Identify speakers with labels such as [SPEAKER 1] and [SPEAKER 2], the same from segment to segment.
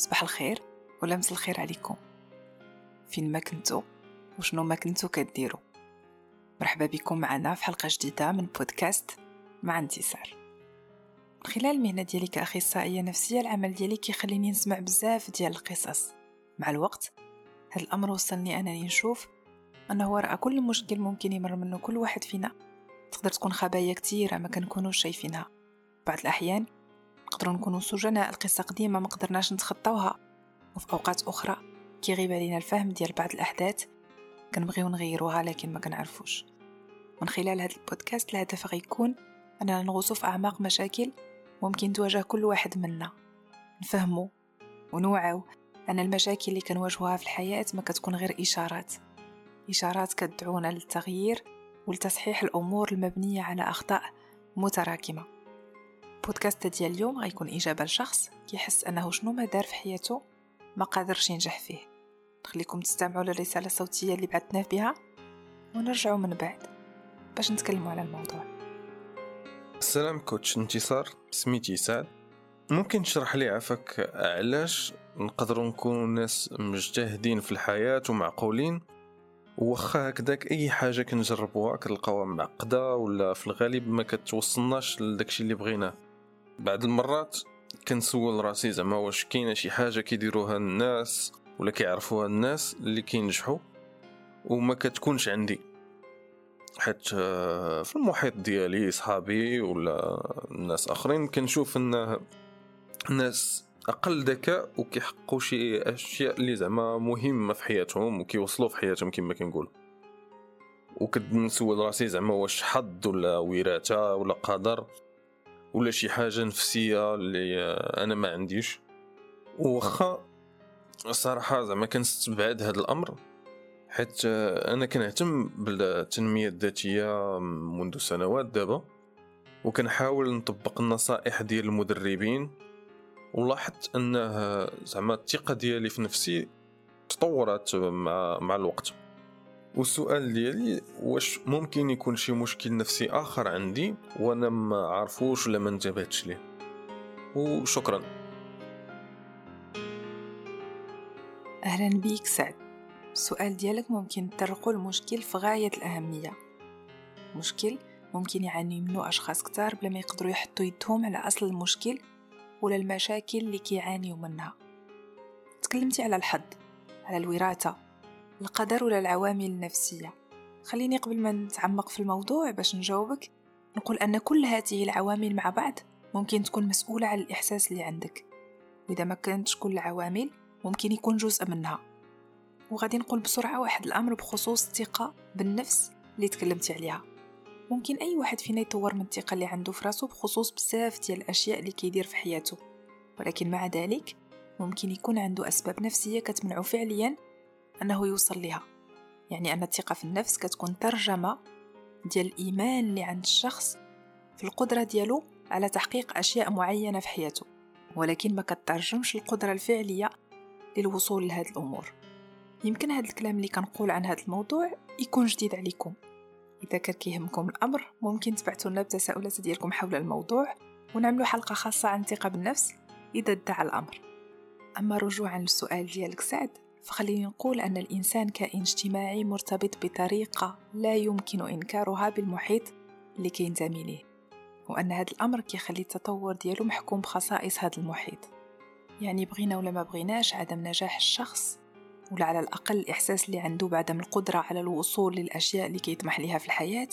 [SPEAKER 1] صباح الخير ولا مسا الخير عليكم. فين ما كنتو وشنو ما كنتو كديرو. مرحبا بكم معنا في حلقة جديدة من بودكاست مع انتصار. من خلال المهنة ديالي كأخصائية نفسية العمل ديالي كيخليني نسمع بزاف ديال القصص. مع الوقت هذا الأمر وصلني أنني نشوف أنه وراء كل مشكل ممكن يمر منه كل واحد فينا. تقدر تكون خبايا كتيرة ما كنكونوش شايفينها. بعض الأحيان نقدروا نكونوا سجناء القصة قديمة ما قدرناش نتخطاوها. وفي أوقات أخرى كيغيب علينا الفهم ديال بعض الأحداث كنبغيو نغيروها لكن ما كنعرفوش. من خلال هذا البودكاست الهدف غيكون أننا نغوصو في أعماق مشاكل ممكن تواجه كل واحد منا. نفهمو ونوعو أن المشاكل اللي كنواجهوها في الحياة ما كتكون غير إشارات. إشارات كتدعونا للتغيير ولتصحيح الأمور المبنية على أخطاء متراكمة. بودكاست ديال اليوم غيكون إجابة لشخص كيحس أنه شنو ما دار في حياته ما قادرش ينجح فيه. نخليكم تستمعوا للرسالة الصوتية اللي بعثنا بها ونرجعوا من بعد باش نتكلموا على الموضوع.
[SPEAKER 2] السلام كوتش انتصار سميتي سعد ممكن تشرح لي عفاك علاش نقدروا نكونوا ناس مجتهدين في الحياة ومعقولين؟ وخا هكذاك أي حاجة كنجربوها كنلقاوها معقدة ولا في الغالب ما كتوصلناش لداكشي اللي بغيناه؟ بعض المرات كنسول راسي زعما واش كاينة شي حاجة كيديروها الناس ولا كيعرفوها الناس اللي كينجحوا وما كتكونش عندي. حيت في المحيط ديالي صحابي ولا الناس آخرين كنشوف إن الناس أقل ذكاء وكيحققوا شي أشياء اللي زعما مهمة في حياتهم وكيوصلوا في حياتهم كما كنقول. وكنسول راسي زعما واش حظ ولا وراثة ولا قدر ولا شي حاجة نفسية اللي أنا ما عنديش. واخا الصراحه زعما كنستبعد هذا الأمر حيت أنا كنهتم بالتنمية الذاتية منذ سنوات دابا وكنحاول نطبق النصائح ديال المدربين ولاحظت أنه زعما الثقة ديالي في نفسي تطورت مع مع الوقت. والسؤال ديالي واش ممكن يكون شي مشكل نفسي آخر عندي وأنا ما عارفوش ولا ما انتبهتش ليه؟ وشكرا.
[SPEAKER 1] أهلا بيك سعد. السؤال ديالك ممكن تطرقوا المشكل في غاية الأهمية. مشكل ممكن يعاني منه أشخاص كتار بلا ما يقدروا يحطوا يدهم على أصل المشكل ولا المشاكل اللي كيعانيوا منها. تكلمتي على الحظ على الوراثة. القدر ولا العوامل النفسية. خليني قبل ما نتعمق في الموضوع باش نجاوبك نقول أن كل هذه العوامل مع بعض ممكن تكون مسؤولة على الإحساس اللي عندك. وإذا ما كانتش كل العوامل ممكن يكون جزء منها. وغادي نقول بسرعة واحد الأمر بخصوص الثقة بالنفس اللي تكلمتي عليها. ممكن أي واحد فينا يطور من الثقة اللي عنده في راسو بخصوص بزاف ديال الأشياء اللي كيدير في حياته. ولكن مع ذلك ممكن يكون عنده أسباب نفسية كتمنعه فعليا أنه يوصل لها. يعني أن الثقة في النفس كتكون ترجمة ديال الإيمان اللي عند الشخص في القدرة ديالو على تحقيق أشياء معينة في حياته. ولكن ما كترجمش القدرة الفعلية للوصول لهاد الأمور. يمكن هذا الكلام اللي كنقول عن هذا الموضوع يكون جديد عليكم. إذا كان كيهمكم الأمر ممكن تبعتوا لنا بتساؤلات ديالكم حول الموضوع ونعملوا حلقة خاصة عن الثقة بالنفس إذا ادعى الأمر. أما رجوعا للسؤال ديالك سعد فخليني نقول أن الإنسان كائن اجتماعي مرتبط بطريقة لا يمكن إنكارها بالمحيط اللي كينتمي ليه وأن هذا الأمر كيخلي التطور ديالو محكوم بخصائص هذا المحيط. يعني بغينا ولا ما بغيناش عدم نجاح الشخص ولا على الأقل الإحساس اللي عنده بعدم القدرة على الوصول للأشياء اللي كيطمح ليها في الحياة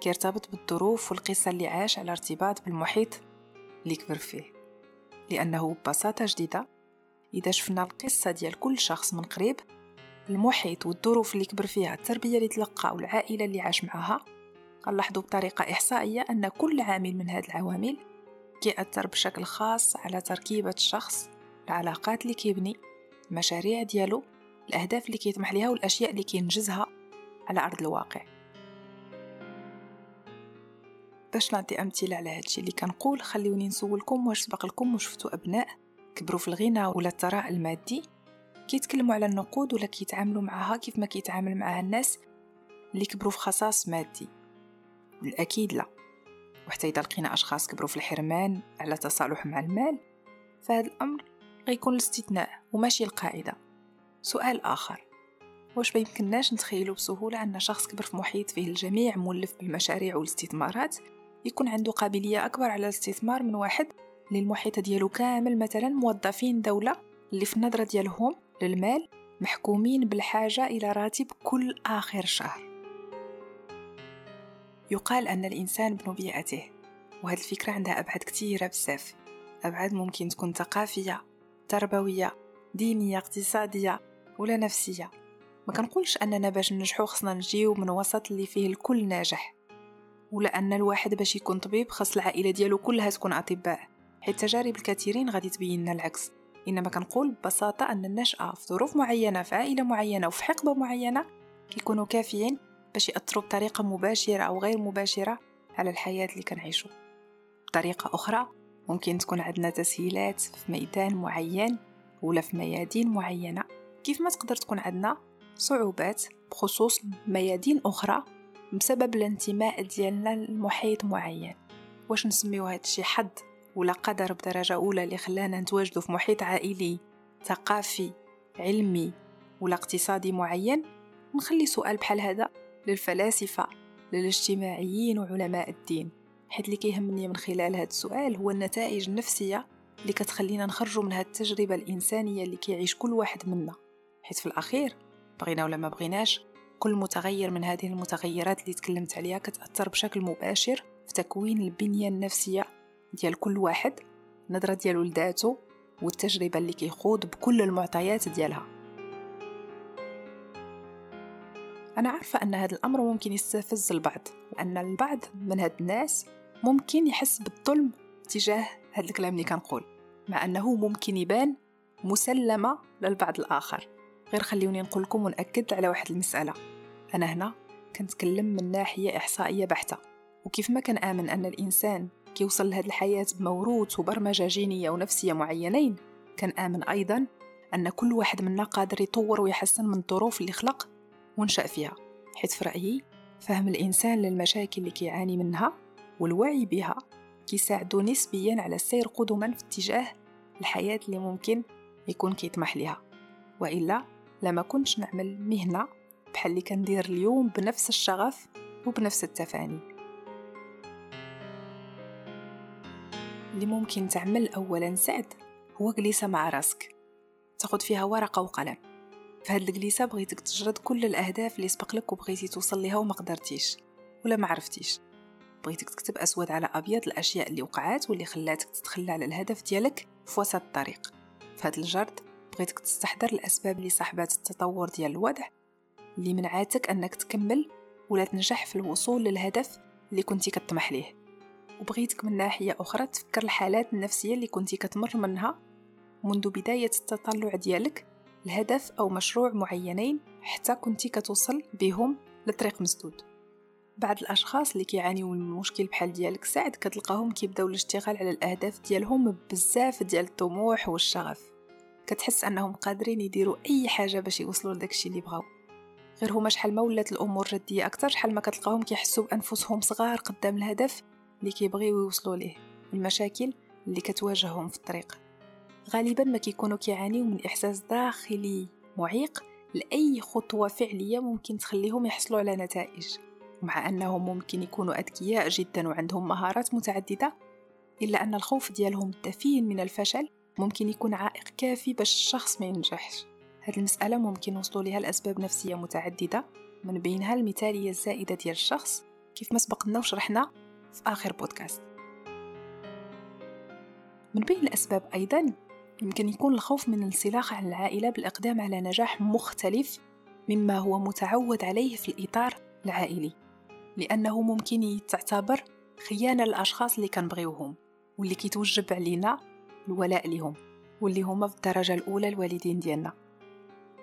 [SPEAKER 1] كيرتبط بالظروف والقصة اللي عاش على ارتباط بالمحيط اللي كبر فيه. لأنه ببساطة جديدة إذا شفنا القصة ديال كل شخص من قريب المحيط والظروف اللي كبر فيها التربية اللي تلقى والعائلة اللي عاش معها غنلاحظوا بطريقة إحصائية أن كل عامل من هذه العوامل كيأثر بشكل خاص على تركيبة الشخص العلاقات اللي كيبني المشاريع ديالو الأهداف اللي كيطمح ليها والأشياء اللي كينجزها على أرض الواقع. باش نعطي أمثلة على هادشي اللي كنقول خليوني نسولكم واش سبق لكم وشفتوا أبناء كبروا في الغنى ولا الثراء المادي كيتكلموا على النقود ولا كيتعاملوا معها كيف ما كيتعامل معها الناس اللي كبروا في خصاص مادي. بالأكيد لا. وحتى إذا لقينا أشخاص كبروا في الحرمان على تصالح مع المال فهذا الأمر غيكون الاستثناء وماشي القاعدة. سؤال آخر. واش ما يمكنناش نتخيلوا بسهولة أن شخص كبر في محيط فيه الجميع مولف بالمشاريع والاستثمارات؟ يكون عنده قابلية أكبر على الاستثمار من واحد اللي المحيط ديالو كامل مثلا موظفين دولة اللي في النظرة ديالهم للمال محكومين بالحاجة إلى راتب كل آخر شهر. يقال أن الإنسان ابن بيئته وهذه الفكرة عندها أبعاد كثيرة بزاف. أبعاد ممكن تكون ثقافية تربوية دينية اقتصادية ولا نفسية. ما كنقولش أننا باش ننجحو خصنا نجيو من وسط اللي فيه الكل ناجح ولا أن الواحد باش يكون طبيب خاص العائلة ديالو كلها تكون أطباء. حيث تجارب الكثيرين غادي تبين لنا العكس. إنما كنقول ببساطة أن النشأة في ظروف معينة في عائلة معينة وفي حقبة معينة كيكونوا كافيين باش يأثروا بطريقة مباشرة أو غير مباشرة على الحياة اللي كنعيشو بطريقة أخرى ممكن تكون عندنا تسهيلات في ميدان معين ولا في ميادين معينة. كيف ما تقدر تكون عندنا صعوبات بخصوص ميادين أخرى بسبب الانتماء ديالنا لمحيط معين؟ واش نسميو هذا الشيء حظ ولا قدر بدرجة أولى اللي خلانا نتواجدوا في محيط عائلي ثقافي علمي ولا اقتصادي معين؟ نخلي سؤال بحال هذا للفلاسفة للاجتماعيين وعلماء الدين. حيث اللي كيهمني من خلال هذا السؤال هو النتائج النفسية اللي كتخلينا نخرجوا من هذه التجربة الإنسانية اللي كيعيش كل واحد منا. حيث في الأخير بغينا ولا ما بغيناش كل متغير من هذه المتغيرات اللي تكلمت عليها كتأثر بشكل مباشر في تكوين البنية النفسية ديال كل واحد النظرة ديالو لذاته والتجربة اللي كيخوض بكل المعطيات ديالها. أنا عارفة أن هذا الأمر ممكن يستفز البعض لأن البعض من هاد الناس ممكن يحس بالظلم تجاه هذا الكلام اللي كنقول مع أنه ممكن يبان مسلمة للبعض الآخر. غير خليوني نقول لكم ونأكد على واحد المسألة. أنا هنا كنتكلم من ناحية إحصائية بحتة وكيف ما كان آمن أن الإنسان كيوصل لهذه الحياة بموروث وبرمجة جينية ونفسية معينين. كان آمن أيضا أن كل واحد منا قادر يطور ويحسن من الظروف اللي خلق ونشأ فيها. حيث في رأيي فهم الإنسان للمشاكل اللي كيعاني منها والوعي بها كيساعدو نسبيا على السير قدما في اتجاه الحياة اللي ممكن يكون كيطمح لها وإلا لما كنتش نعمل مهنة بحال اللي كندير اليوم بنفس الشغف وبنفس التفاني. اللي ممكن تعمل أولا سعد هو جليسة مع راسك. تاخد فيها ورقة وقلم. في هاد الجليسة بغيتك تجرد كل الأهداف اللي سبق لك وبغيتي توصل ليها وما قدرتيش ولا ما عرفتيش. بغيتك تكتب أسود على أبيض الأشياء اللي وقعات واللي خلاتك تتخلى على الهدف ديالك في وسط الطريق. في هاد الجرد بغيتك تستحضر الأسباب اللي صاحبات التطور ديال الوضع اللي منعاتك أنك تكمل ولا تنجح في الوصول للهدف اللي كنتي كتطمح ليه. وبغيتك من ناحية أخرى تفكر الحالات النفسية اللي كنتي كتمر منها منذ بداية التطلع ديالك لهدف أو مشروع معينين حتى كنتي كتوصل بهم لطريق مسدود. بعض الأشخاص اللي كيعانيو من مشكل بحال ديالك ساعد كتلقاهم كيبداو الاشتغال على الأهداف ديالهم بزاف ديال الطموح والشغف. كتحس أنهم قادرين يديروا أي حاجة باش يوصلوا لداكشي اللي بغاو. غير هما شحال ما ولات الأمور جدية أكثر شحال ما كتلقاهم كيحسوا بأنفسهم صغار قدام الهدف اللي كيبغيو يوصلوا ليه المشاكل اللي كتواجههم في الطريق. غالبا ما كيكونوا كيعانيو من إحساس داخلي معيق لأي خطوة فعلية ممكن تخليهم يحصلوا على نتائج مع أنهم ممكن يكونوا أذكياء جدا وعندهم مهارات متعددة إلا أن الخوف ديالهم الدفين من الفشل ممكن يكون عائق كافي باش الشخص ما ينجحش. هذه المسألة ممكن نوصلوا لها لأسباب نفسية متعددة من بينها المثالية الزائدة ديال الشخص كيف ما سبقنا وشرحنا في آخر بودكاست من بين الأسباب أيضا يمكن يكون الخوف من الانسلاخ عن العائلة بالإقدام على نجاح مختلف مما هو متعود عليه في الإطار العائلي لأنه ممكن تعتبر خيانة للأشخاص اللي كنبغيوهم واللي كيتوجب علينا الولاء لهم واللي هما في الدرجة الأولى الوالدين ديالنا.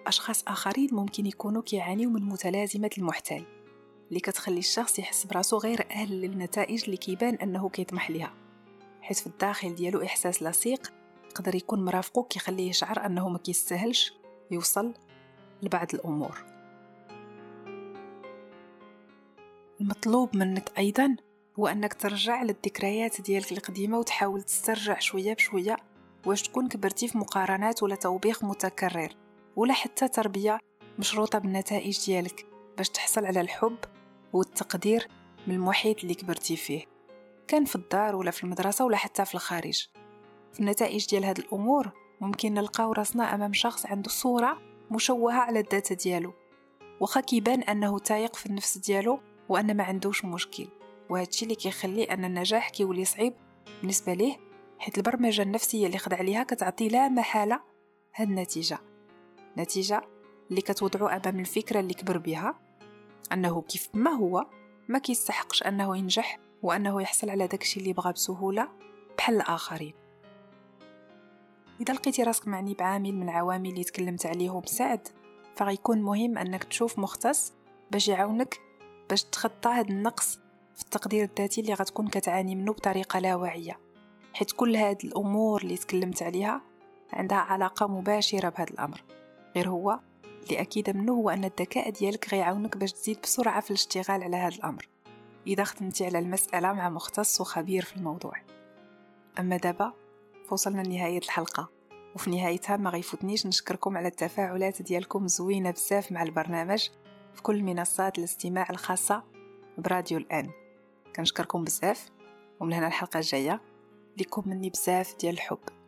[SPEAKER 1] أشخاص آخرين ممكن يكونوا كيعانيو من متلازمة المحتال. اللي كتخلي الشخص يحس براسو غير أهل للنتائج اللي كيبان أنه كيطمح ليها. حيث في الداخل ديالو إحساس لصيق يقدر يكون مرافقو كيخليه يشعر أنه ما كيستاهلش يوصل لبعض الأمور. المطلوب منك أيضا هو أنك ترجع للذكريات ديالك القديمة وتحاول تسترجع شوية بشوية واش تكون كبرتي في مقارنات ولا توبيخ متكرر ولا حتى تربية مشروطة بالنتائج ديالك باش تحصل على الحب والتقدير من المحيط اللي كبرتي فيه. كان في الدار ولا في المدرسة ولا حتى في الخارج. في النتائج ديال هاد الأمور ممكن نلقاو راسنا أمام شخص عنده صورة مشوهة على الذات ديالو. وخا كيبان أنه تايق في النفس ديالو وأن ما عندوش مشكل. وهادشي اللي كيخلي أن النجاح كيولي صعيب بالنسبة ليه حيت البرمجة النفسية اللي خدع عليها كتعطي لا محالة هاد النتيجة. نتيجة اللي كتوضعو أمام الفكرة اللي كبر بها. أنه كيف ما هو ما كيستحقش أنه ينجح وأنه يحصل على داكشي اللي بغا بسهولة بحال الآخرين. إذا لقيتي راسك معني بعامل من العوامل اللي تكلمت عليهم سعد فغيكون مهم أنك تشوف مختص باش يعاونك باش تخطى هاد النقص في التقدير الذاتي اللي غتكون كتعاني منه بطريقة لا واعية حيت كل هاد الأمور اللي تكلمت عليها عندها علاقة مباشرة بهذا الأمر. غير هو اللي أكيد منه هو أن الذكاء ديالك غيعاونك باش تزيد بسرعة في الاشتغال على هذا الأمر إذا خدمتي على المسألة مع مختص وخبير في الموضوع. أما دابا فوصلنا لنهاية الحلقة وفي نهايتها ما غيفوتنيش نشكركم على التفاعلات ديالكم زوينة بزاف مع البرنامج في كل منصات الاستماع الخاصة براديو الآن. كنشكركم بزاف ومن هنا الحلقة الجاية لكم مني بزاف ديال الحب.